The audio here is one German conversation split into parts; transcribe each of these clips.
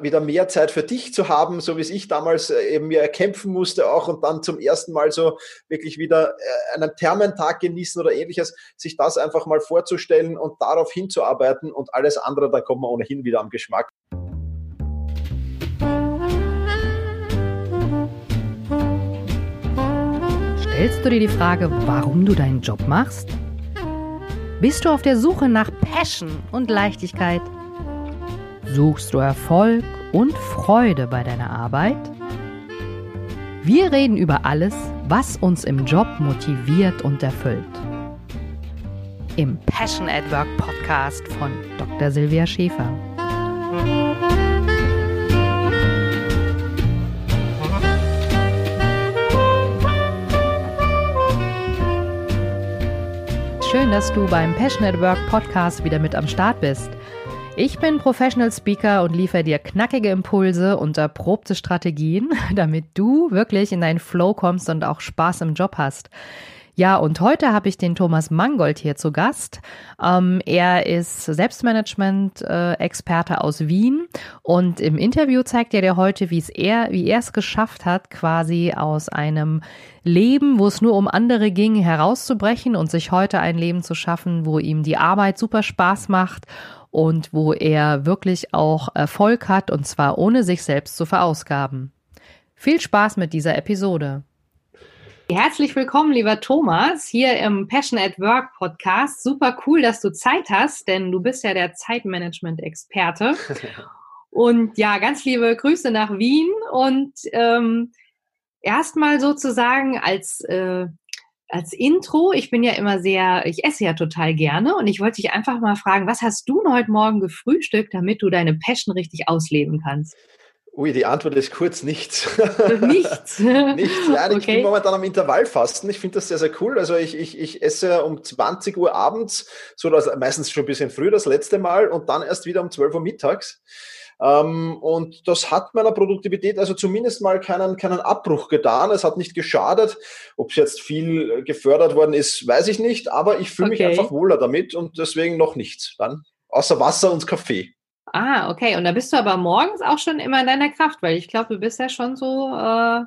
wieder mehr Zeit für dich zu haben, so wie es ich damals äh, eben mir erkämpfen musste auch und dann zum ersten Mal so wirklich wieder äh, einen Thermentag genießen oder ähnliches, sich das einfach mal vorzustellen und darauf hinzuarbeiten und alles andere, da kommt man ohnehin wieder am Geschmack. Stellst du dir die Frage, warum du deinen Job machst? Bist du auf der Suche nach Passion und Leichtigkeit? Suchst du Erfolg und Freude bei deiner Arbeit? Wir reden über alles, was uns im Job motiviert und erfüllt. Im Passion at Work Podcast von Dr. Silvia Schäfer. Schön, dass du beim Passion at Work Podcast wieder mit am Start bist. Ich bin Professional Speaker und liefere dir knackige Impulse und erprobte Strategien, damit du wirklich in deinen Flow kommst und auch Spaß im Job hast. Ja, und heute habe ich den Thomas Mangold hier zu Gast. Ähm, er ist Selbstmanagement-Experte aus Wien und im Interview zeigt er dir heute, wie es er, wie er es geschafft hat, quasi aus einem Leben, wo es nur um andere ging, herauszubrechen und sich heute ein Leben zu schaffen, wo ihm die Arbeit super Spaß macht und wo er wirklich auch Erfolg hat und zwar ohne sich selbst zu verausgaben. Viel Spaß mit dieser Episode. Herzlich willkommen, lieber Thomas, hier im Passion at Work Podcast. Super cool, dass du Zeit hast, denn du bist ja der Zeitmanagement-Experte. und ja, ganz liebe Grüße nach Wien und ähm, erstmal sozusagen als äh, als Intro, ich bin ja immer sehr, ich esse ja total gerne und ich wollte dich einfach mal fragen, was hast du heute Morgen gefrühstückt, damit du deine Passion richtig ausleben kannst? Ui, die Antwort ist kurz nichts. Nichts? nichts. Ja, okay. ich bin momentan am Intervallfasten. Ich finde das sehr, sehr cool. Also ich, ich, ich esse um 20 Uhr abends, so das, meistens schon ein bisschen früh das letzte Mal und dann erst wieder um 12 Uhr mittags. Ähm, und das hat meiner Produktivität also zumindest mal keinen, keinen Abbruch getan. Es hat nicht geschadet. Ob es jetzt viel gefördert worden ist, weiß ich nicht, aber ich fühle okay. mich einfach wohler damit und deswegen noch nichts dann. Außer Wasser und Kaffee. Ah, okay. Und da bist du aber morgens auch schon immer in deiner Kraft, weil ich glaube, du bist ja schon so äh,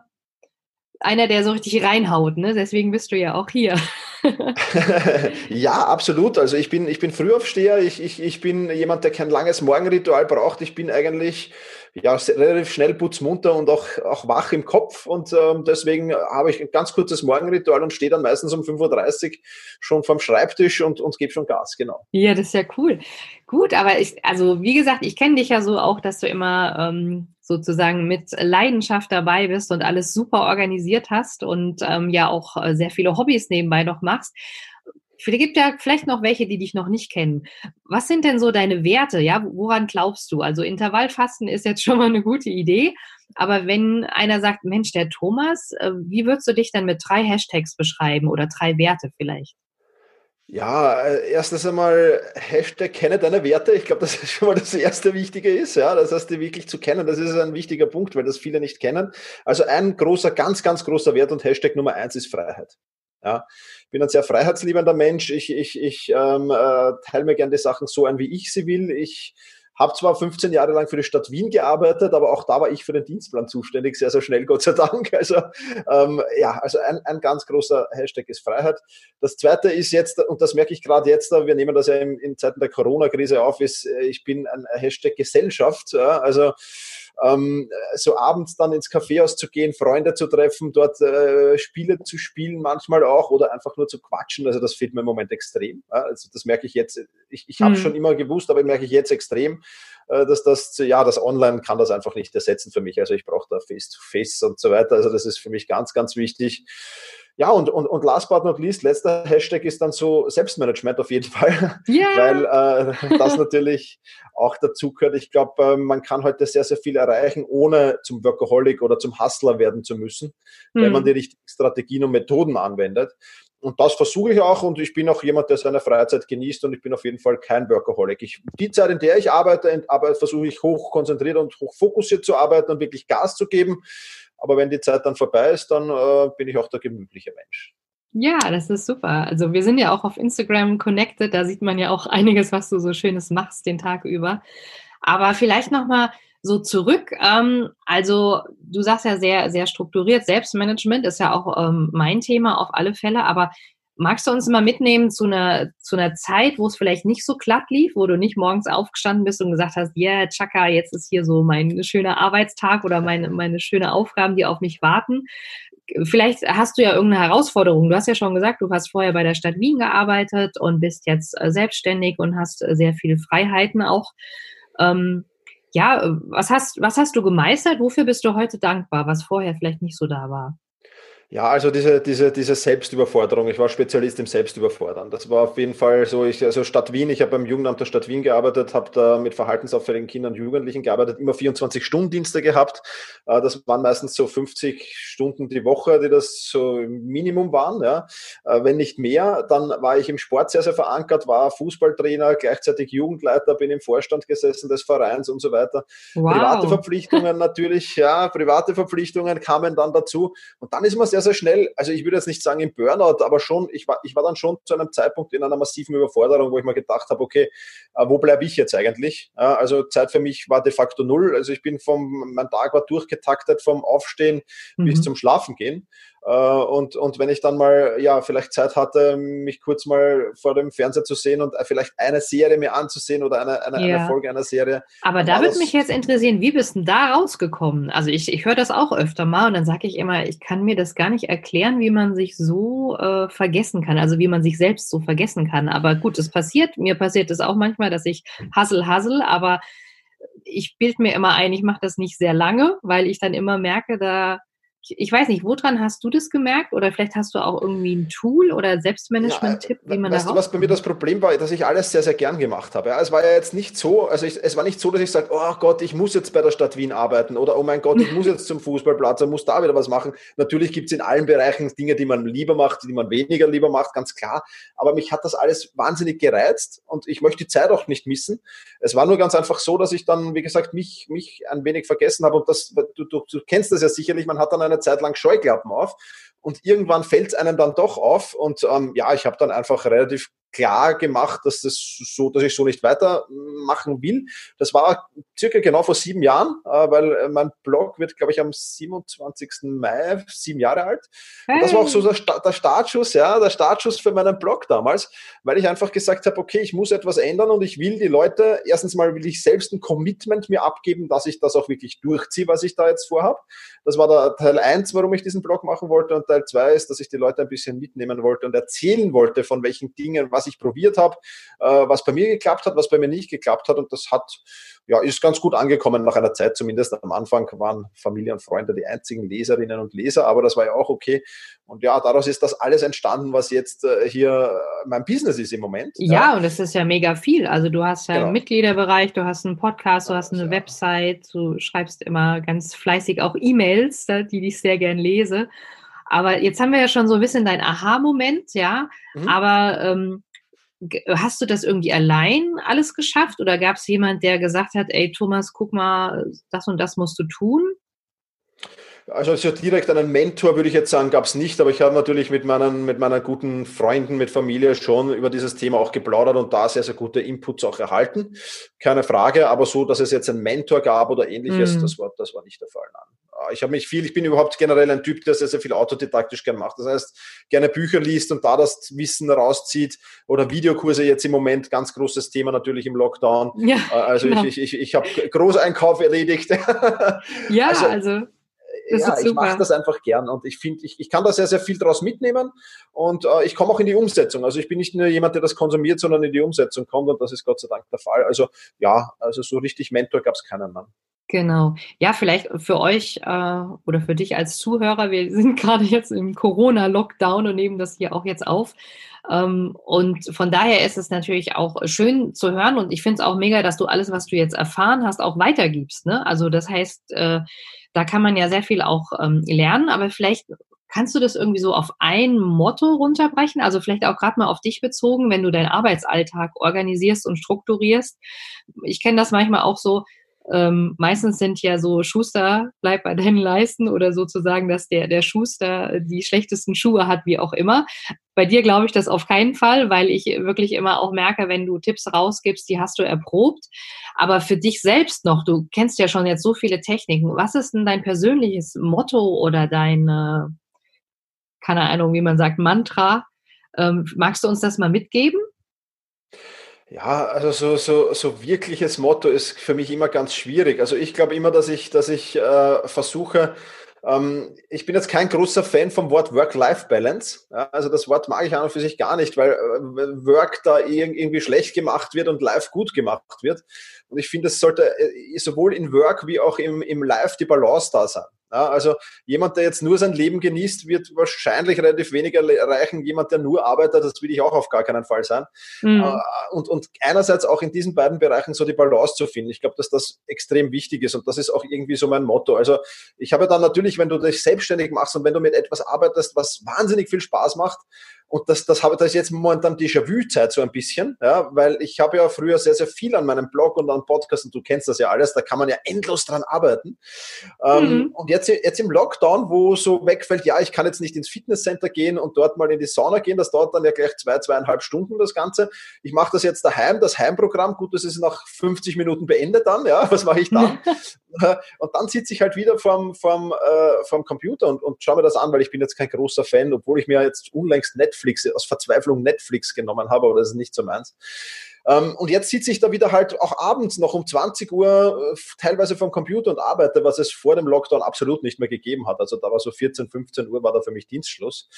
einer, der so richtig reinhaut, ne? Deswegen bist du ja auch hier. ja, absolut. Also ich bin, ich bin Frühaufsteher, ich, ich, ich bin jemand, der kein langes Morgenritual braucht. Ich bin eigentlich ja, relativ schnell putzmunter und auch, auch wach im Kopf. Und ähm, deswegen habe ich ein ganz kurzes Morgenritual und stehe dann meistens um 5.30 Uhr schon vom Schreibtisch und, und gebe schon Gas, genau. Ja, das ist ja cool. Gut, aber ich, also wie gesagt, ich kenne dich ja so auch, dass du immer ähm, sozusagen mit Leidenschaft dabei bist und alles super organisiert hast und ähm, ja auch äh, sehr viele Hobbys nebenbei noch machst. Gibt ja vielleicht noch welche, die dich noch nicht kennen. Was sind denn so deine Werte? Ja, woran glaubst du? Also Intervallfasten ist jetzt schon mal eine gute Idee. Aber wenn einer sagt, Mensch, der Thomas, äh, wie würdest du dich dann mit drei Hashtags beschreiben oder drei Werte vielleicht? Ja, äh, erstens einmal Hashtag kenne deine Werte. Ich glaube, das ist schon mal das erste Wichtige ist, ja. Das heißt, die wirklich zu kennen, das ist ein wichtiger Punkt, weil das viele nicht kennen. Also ein großer, ganz, ganz großer Wert und Hashtag Nummer eins ist Freiheit. Ja, ich bin ein sehr freiheitsliebender Mensch. Ich, ich, ich ähm, äh, teile mir gerne die Sachen so ein, wie ich sie will. Ich habe zwar 15 Jahre lang für die Stadt Wien gearbeitet, aber auch da war ich für den Dienstplan zuständig, sehr, sehr schnell, Gott sei Dank. Also ähm, ja, also ein, ein ganz großer Hashtag ist Freiheit. Das zweite ist jetzt, und das merke ich gerade jetzt, wir nehmen das ja in, in Zeiten der Corona-Krise auf, ist, äh, ich bin ein Hashtag Gesellschaft. Ja, also ähm, so abends dann ins Caféhaus zu gehen, Freunde zu treffen, dort äh, Spiele zu spielen manchmal auch oder einfach nur zu quatschen. Also das fehlt mir im Moment extrem. Also das merke ich jetzt. Ich, ich habe mhm. schon immer gewusst, aber merke ich jetzt extrem, äh, dass das, ja, das Online kann das einfach nicht ersetzen für mich. Also ich brauche da Face-to-Face -face und so weiter. Also das ist für mich ganz, ganz wichtig. Ja, und, und, und last but not least, letzter Hashtag ist dann so Selbstmanagement auf jeden Fall, yeah. weil äh, das natürlich auch dazu gehört. Ich glaube, äh, man kann heute sehr, sehr viel erreichen, ohne zum Workaholic oder zum Hustler werden zu müssen, mhm. wenn man hm. die richtigen Strategien und Methoden anwendet. Und das versuche ich auch und ich bin auch jemand, der seine Freizeit genießt und ich bin auf jeden Fall kein Workaholic. Ich, die Zeit, in der ich arbeite, arbeite versuche ich hoch konzentriert und hoch fokussiert zu arbeiten und wirklich Gas zu geben. Aber wenn die Zeit dann vorbei ist, dann äh, bin ich auch der gemütliche Mensch. Ja, das ist super. Also wir sind ja auch auf Instagram connected, da sieht man ja auch einiges, was du so Schönes machst den Tag über. Aber vielleicht nochmal so zurück. Ähm, also du sagst ja sehr, sehr strukturiert. Selbstmanagement ist ja auch ähm, mein Thema auf alle Fälle. Aber magst du uns mal mitnehmen zu einer, zu einer Zeit, wo es vielleicht nicht so glatt lief, wo du nicht morgens aufgestanden bist und gesagt hast, ja, yeah, Chaka, jetzt ist hier so mein schöner Arbeitstag oder meine, meine schöne Aufgaben, die auf mich warten. Vielleicht hast du ja irgendeine Herausforderung. Du hast ja schon gesagt, du hast vorher bei der Stadt Wien gearbeitet und bist jetzt äh, selbstständig und hast sehr viele Freiheiten auch. Ähm, ja, was hast, was hast du gemeistert? Wofür bist du heute dankbar, was vorher vielleicht nicht so da war? Ja, also diese, diese, diese Selbstüberforderung. Ich war Spezialist im Selbstüberfordern. Das war auf jeden Fall so, ich, also Stadt Wien, ich habe beim Jugendamt der Stadt Wien gearbeitet, habe da mit verhaltensauffälligen Kindern und Jugendlichen gearbeitet, immer 24-Stunden-Dienste gehabt. Äh, das waren meistens so 50 Stunden die Woche, die das so Minimum waren. Ja. Äh, wenn nicht mehr, dann war ich im Sport sehr, sehr verankert, war Fußballtrainer, gleichzeitig Jugendleiter, bin im Vorstand gesessen des Vereins und so weiter. Wow. Private Verpflichtungen natürlich, ja, private Verpflichtungen kamen dann dazu. Und dann ist man sehr sehr, sehr schnell, also ich würde jetzt nicht sagen im Burnout, aber schon, ich war, ich war dann schon zu einem Zeitpunkt in einer massiven Überforderung, wo ich mir gedacht habe, okay, äh, wo bleibe ich jetzt eigentlich? also Zeit für mich war de facto null. Also ich bin vom, mein Tag war durchgetaktet vom Aufstehen mhm. bis zum Schlafen gehen. Äh, und, und wenn ich dann mal, ja, vielleicht Zeit hatte, mich kurz mal vor dem Fernseher zu sehen und vielleicht eine Serie mir anzusehen oder eine, eine, ja. eine Folge einer Serie. Aber da würde mich jetzt interessieren, wie bist du da rausgekommen? Also ich, ich höre das auch öfter mal und dann sage ich immer, ich kann mir das gar nicht erklären, wie man sich so äh, vergessen kann, also wie man sich selbst so vergessen kann. Aber gut, es passiert, mir passiert es auch manchmal, dass ich hassel, hassel, aber ich bild mir immer ein, ich mache das nicht sehr lange, weil ich dann immer merke, da ich weiß nicht, woran hast du das gemerkt? Oder vielleicht hast du auch irgendwie ein Tool oder Selbstmanagement-Tipp, ja, wie man weißt da du, was bei mir das Problem war, dass ich alles sehr, sehr gern gemacht habe. Ja, es war ja jetzt nicht so, also ich, es war nicht so, dass ich sage, oh Gott, ich muss jetzt bei der Stadt Wien arbeiten oder oh mein Gott, ich muss jetzt zum Fußballplatz, ich muss da wieder was machen. Natürlich gibt es in allen Bereichen Dinge, die man lieber macht, die man weniger lieber macht, ganz klar. Aber mich hat das alles wahnsinnig gereizt und ich möchte die Zeit auch nicht missen. Es war nur ganz einfach so, dass ich dann, wie gesagt, mich, mich ein wenig vergessen habe und das, du, du, du kennst das ja sicherlich, man hat dann eine Zeit lang Scheuklappen auf und irgendwann fällt es einem dann doch auf und ähm, ja, ich habe dann einfach relativ klar gemacht, dass das so, dass ich so nicht weitermachen will. Das war circa genau vor sieben Jahren, äh, weil äh, mein Blog wird, glaube ich, am 27. Mai sieben Jahre alt. Hey. Das war auch so der, der Startschuss, ja, der Startschuss für meinen Blog damals, weil ich einfach gesagt habe, okay, ich muss etwas ändern und ich will die Leute, erstens mal will ich selbst ein Commitment mir abgeben, dass ich das auch wirklich durchziehe, was ich da jetzt vorhabe. Das war der Teil eins, warum ich diesen Blog machen wollte. Und Teil zwei ist, dass ich die Leute ein bisschen mitnehmen wollte und erzählen wollte, von welchen Dingen, was ich probiert habe, äh, was bei mir geklappt hat, was bei mir nicht geklappt hat. Und das hat, ja, ist ganz gut angekommen nach einer Zeit. Zumindest am Anfang waren Familie und Freunde die einzigen Leserinnen und Leser, aber das war ja auch okay. Und ja, daraus ist das alles entstanden, was jetzt äh, hier mein Business ist im Moment. Ja, ja, und es ist ja mega viel. Also du hast ja genau. einen Mitgliederbereich, du hast einen Podcast, du hast eine ja. Website, du schreibst immer ganz fleißig auch E-Mails, die ich sehr gern lese. Aber jetzt haben wir ja schon so ein bisschen dein Aha-Moment, ja. Mhm. Aber ähm, hast du das irgendwie allein alles geschafft oder gab es jemand, der gesagt hat, ey Thomas, guck mal, das und das musst du tun? Also, also direkt einen Mentor würde ich jetzt sagen, gab es nicht, aber ich habe natürlich mit meinen, mit meinen guten Freunden, mit Familie schon über dieses Thema auch geplaudert und da sehr, sehr gute Inputs auch erhalten. Keine Frage, aber so, dass es jetzt einen Mentor gab oder ähnliches, mhm. das, war, das war nicht der Fall. Nein. Ich habe mich viel, ich bin überhaupt generell ein Typ, der sehr, sehr viel autodidaktisch gerne macht. Das heißt, gerne Bücher liest und da das Wissen rauszieht oder Videokurse jetzt im Moment, ganz großes Thema natürlich im Lockdown. Ja, äh, also genau. ich, ich, ich habe Großeinkauf erledigt. ja, also, also ja, ich mache das einfach gern und ich finde, ich, ich kann da sehr, sehr viel draus mitnehmen und äh, ich komme auch in die Umsetzung. Also ich bin nicht nur jemand, der das konsumiert, sondern in die Umsetzung kommt und das ist Gott sei Dank der Fall. Also ja, also so richtig Mentor gab es keinen Mann. Genau. Ja, vielleicht für euch äh, oder für dich als Zuhörer, wir sind gerade jetzt im Corona-Lockdown und nehmen das hier auch jetzt auf. Ähm, und von daher ist es natürlich auch schön zu hören und ich finde es auch mega, dass du alles, was du jetzt erfahren hast, auch weitergibst. Ne? Also das heißt, äh, da kann man ja sehr viel auch ähm, lernen, aber vielleicht kannst du das irgendwie so auf ein Motto runterbrechen? Also vielleicht auch gerade mal auf dich bezogen, wenn du deinen Arbeitsalltag organisierst und strukturierst. Ich kenne das manchmal auch so, ähm, meistens sind ja so Schuster, bleib bei deinen Leisten oder sozusagen, dass der, der Schuster die schlechtesten Schuhe hat, wie auch immer. Bei dir glaube ich das auf keinen Fall, weil ich wirklich immer auch merke, wenn du Tipps rausgibst, die hast du erprobt. Aber für dich selbst noch, du kennst ja schon jetzt so viele Techniken. Was ist denn dein persönliches Motto oder dein, keine Ahnung, wie man sagt, Mantra? Ähm, magst du uns das mal mitgeben? Ja, also so, so, so wirkliches Motto ist für mich immer ganz schwierig. Also ich glaube immer, dass ich, dass ich äh, versuche, ähm, ich bin jetzt kein großer Fan vom Wort Work-Life-Balance. Ja, also das Wort mag ich an und für sich gar nicht, weil äh, Work da irgendwie schlecht gemacht wird und Life gut gemacht wird. Und ich finde, es sollte äh, sowohl in Work wie auch im, im Life die Balance da sein. Ja, also jemand, der jetzt nur sein Leben genießt, wird wahrscheinlich relativ weniger erreichen. Jemand, der nur arbeitet, das will ich auch auf gar keinen Fall sein. Mhm. Und, und einerseits auch in diesen beiden Bereichen so die Balance zu finden. Ich glaube, dass das extrem wichtig ist und das ist auch irgendwie so mein Motto. Also ich habe dann natürlich, wenn du dich selbstständig machst und wenn du mit etwas arbeitest, was wahnsinnig viel Spaß macht, und das, das habe das ist jetzt momentan Déjà-vu-Zeit so ein bisschen, ja, weil ich habe ja früher sehr, sehr viel an meinem Blog und an Podcasts und du kennst das ja alles, da kann man ja endlos dran arbeiten. Ähm, mhm. Und jetzt, jetzt im Lockdown, wo so wegfällt, ja, ich kann jetzt nicht ins Fitnesscenter gehen und dort mal in die Sauna gehen, das dauert dann ja gleich zwei, zweieinhalb Stunden das Ganze. Ich mache das jetzt daheim, das Heimprogramm, gut, das ist nach 50 Minuten beendet dann, ja, was mache ich dann? und dann sitze ich halt wieder vorm, vorm, äh, vorm Computer und, und schaue mir das an, weil ich bin jetzt kein großer Fan, obwohl ich mir jetzt unlängst Netflix Netflix, aus Verzweiflung Netflix genommen habe, aber das ist nicht so meins. Ähm, und jetzt sitze ich da wieder halt auch abends noch um 20 Uhr äh, teilweise vom Computer und arbeite, was es vor dem Lockdown absolut nicht mehr gegeben hat. Also da war so 14, 15 Uhr war da für mich Dienstschluss.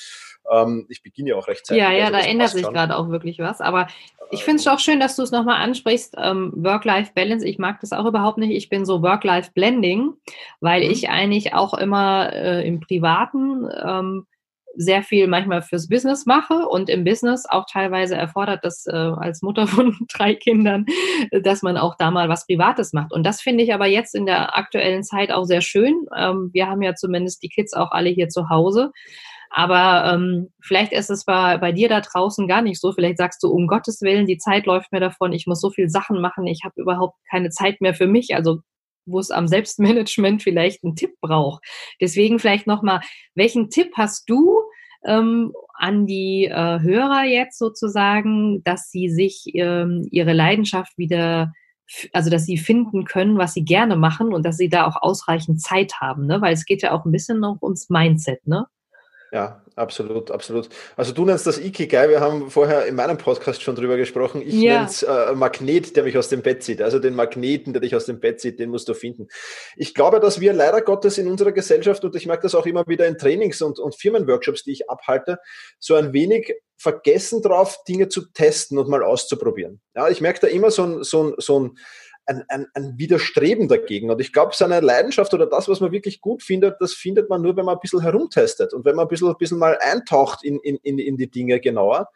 Ähm, ich beginne ja auch rechtzeitig. Ja, ja, also da ändert sich gerade auch wirklich was. Aber ich finde es auch schön, dass du es nochmal ansprichst, ähm, Work-Life-Balance. Ich mag das auch überhaupt nicht. Ich bin so Work-Life-Blending, weil mhm. ich eigentlich auch immer äh, im Privaten ähm, sehr viel manchmal fürs Business mache und im Business auch teilweise erfordert das äh, als Mutter von drei Kindern, dass man auch da mal was Privates macht. Und das finde ich aber jetzt in der aktuellen Zeit auch sehr schön. Ähm, wir haben ja zumindest die Kids auch alle hier zu Hause. Aber ähm, vielleicht ist es bei, bei dir da draußen gar nicht so. Vielleicht sagst du, um Gottes Willen, die Zeit läuft mir davon, ich muss so viel Sachen machen, ich habe überhaupt keine Zeit mehr für mich. Also wo es am Selbstmanagement vielleicht einen Tipp braucht. Deswegen vielleicht nochmal, welchen Tipp hast du ähm, an die äh, Hörer jetzt sozusagen, dass sie sich ähm, ihre Leidenschaft wieder also dass sie finden können, was sie gerne machen und dass sie da auch ausreichend Zeit haben, ne? Weil es geht ja auch ein bisschen noch ums Mindset, ne? Ja, absolut, absolut. Also du nennst das Ikigai, wir haben vorher in meinem Podcast schon drüber gesprochen. Ich ja. nenne es äh, Magnet, der mich aus dem Bett zieht. Also den Magneten, der dich aus dem Bett zieht, den musst du finden. Ich glaube, dass wir leider Gottes in unserer Gesellschaft, und ich merke das auch immer wieder in Trainings und, und Firmenworkshops, die ich abhalte, so ein wenig vergessen drauf, Dinge zu testen und mal auszuprobieren. Ja, ich merke da immer so ein, so ein, so ein ein, ein, ein Widerstreben dagegen. Und ich glaube, seine Leidenschaft oder das, was man wirklich gut findet, das findet man nur, wenn man ein bisschen herumtestet und wenn man ein bisschen, ein bisschen mal eintaucht in, in, in die Dinge genauer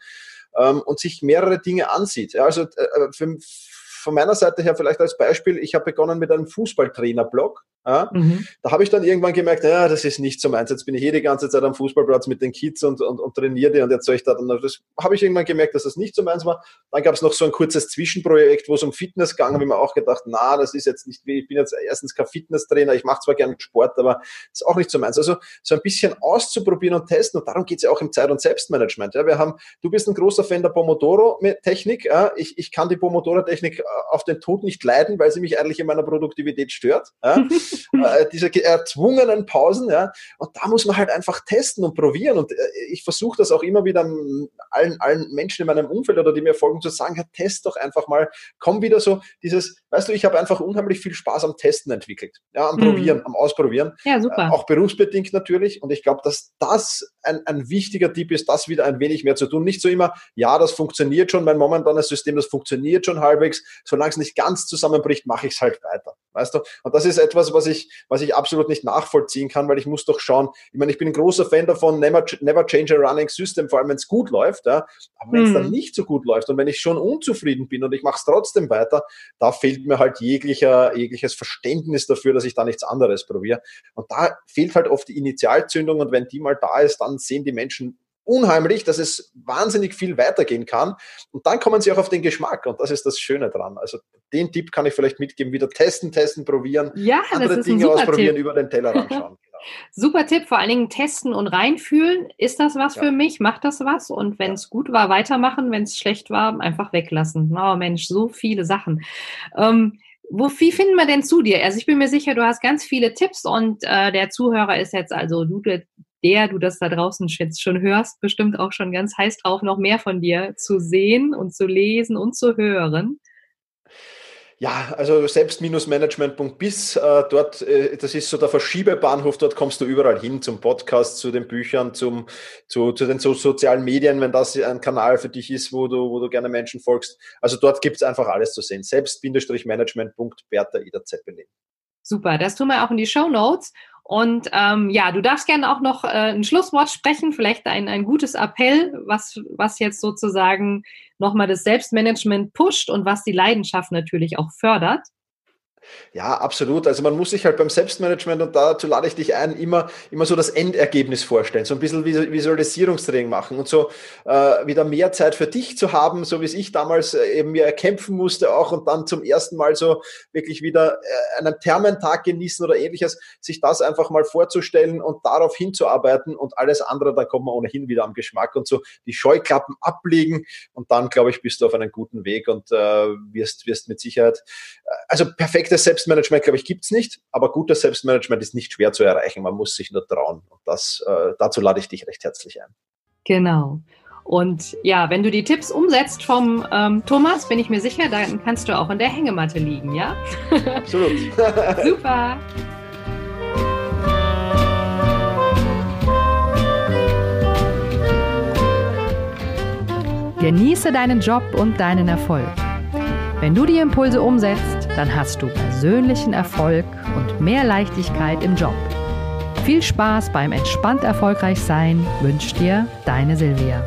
ähm, und sich mehrere Dinge ansieht. Ja, also äh, für, von meiner Seite her vielleicht als Beispiel, ich habe begonnen mit einem Fußballtrainer-Blog. Ja? Mhm. Da habe ich dann irgendwann gemerkt, ja, das ist nicht so meins. Jetzt bin ich hier die ganze Zeit am Fußballplatz mit den Kids und, und, und trainiere die und jetzt soll ich da dann, das habe ich irgendwann gemerkt, dass das nicht so meins war. Dann gab es noch so ein kurzes Zwischenprojekt, wo es um Fitness ging, habe ich mir auch gedacht, na, das ist jetzt nicht, ich bin jetzt erstens kein Fitnesstrainer, ich mache zwar gerne Sport, aber das ist auch nicht so meins. Also so ein bisschen auszuprobieren und testen und darum geht es ja auch im Zeit- und Selbstmanagement. Ja? Wir haben, du bist ein großer Fan der Pomodoro-Technik, ja? ich, ich kann die Pomodoro-Technik auf den Tod nicht leiden, weil sie mich eigentlich in meiner Produktivität stört. Ja? äh, diese erzwungenen Pausen, ja. Und da muss man halt einfach testen und probieren. Und äh, ich versuche das auch immer wieder allen, allen Menschen in meinem Umfeld oder die mir folgen zu sagen, ja, test doch einfach mal, komm wieder so dieses, weißt du, ich habe einfach unheimlich viel Spaß am Testen entwickelt. Ja, am mhm. Probieren, am Ausprobieren. Ja, super. Äh, auch berufsbedingt natürlich. Und ich glaube, dass das ein, ein wichtiger Tipp ist, das wieder ein wenig mehr zu tun. Nicht so immer, ja, das funktioniert schon, mein momentanes System, das funktioniert schon halbwegs, solange es nicht ganz zusammenbricht, mache ich es halt weiter. Weißt du? Und das ist etwas, was ich, was ich absolut nicht nachvollziehen kann, weil ich muss doch schauen, ich meine, ich bin ein großer Fan davon, never, never change a running system, vor allem wenn es gut läuft, ja. aber wenn es dann nicht so gut läuft und wenn ich schon unzufrieden bin und ich mache es trotzdem weiter, da fehlt mir halt jeglicher, jegliches Verständnis dafür, dass ich da nichts anderes probiere. Und da fehlt halt oft die Initialzündung und wenn die mal da ist, dann sehen die Menschen unheimlich, dass es wahnsinnig viel weitergehen kann. Und dann kommen sie auch auf den Geschmack. Und das ist das Schöne dran. Also den Tipp kann ich vielleicht mitgeben. Wieder testen, testen, probieren. Ja, andere Dinge ausprobieren, Tipp. über den Teller anschauen. Genau. Super Tipp, vor allen Dingen testen und reinfühlen. Ist das was ja. für mich? Macht das was? Und wenn es ja. gut war, weitermachen. Wenn es schlecht war, einfach weglassen. Oh Mensch, so viele Sachen. Ähm, wo, wie finden wir denn zu dir? Also ich bin mir sicher, du hast ganz viele Tipps und äh, der Zuhörer ist jetzt, also du, der du das da draußen jetzt schon hörst, bestimmt auch schon ganz heiß drauf, noch mehr von dir zu sehen und zu lesen und zu hören. Ja, also selbst-management.bis, äh, dort, äh, das ist so der Verschiebebahnhof, dort kommst du überall hin, zum Podcast, zu den Büchern, zum, zu, zu den so sozialen Medien, wenn das ein Kanal für dich ist, wo du, wo du gerne Menschen folgst. Also dort gibt's einfach alles zu sehen. Selbst-management.bertha Ida Zeppelin. Super, das tun wir auch in die Show Notes. Und ähm, ja, du darfst gerne auch noch äh, ein Schlusswort sprechen, vielleicht ein, ein gutes Appell, was, was jetzt sozusagen nochmal das Selbstmanagement pusht und was die Leidenschaft natürlich auch fördert. Ja, absolut. Also man muss sich halt beim Selbstmanagement, und dazu lade ich dich ein, immer, immer so das Endergebnis vorstellen, so ein bisschen Visualisierungstraining machen und so äh, wieder mehr Zeit für dich zu haben, so wie es ich damals äh, eben mir erkämpfen musste auch und dann zum ersten Mal so wirklich wieder äh, einen Thermentag genießen oder ähnliches, sich das einfach mal vorzustellen und darauf hinzuarbeiten und alles andere, da kommt man ohnehin wieder am Geschmack und so die Scheuklappen ablegen und dann, glaube ich, bist du auf einem guten Weg und äh, wirst, wirst mit Sicherheit, äh, also perfekte perfektes Selbstmanagement, glaube ich, gibt es nicht, aber gutes Selbstmanagement ist nicht schwer zu erreichen. Man muss sich nur trauen. Und das, äh, dazu lade ich dich recht herzlich ein. Genau. Und ja, wenn du die Tipps umsetzt vom ähm, Thomas, bin ich mir sicher, dann kannst du auch in der Hängematte liegen, ja? Absolut. Super. Genieße deinen Job und deinen Erfolg. Wenn du die Impulse umsetzt, dann hast du persönlichen Erfolg und mehr Leichtigkeit im Job. Viel Spaß beim entspannt erfolgreich sein wünscht dir deine Silvia.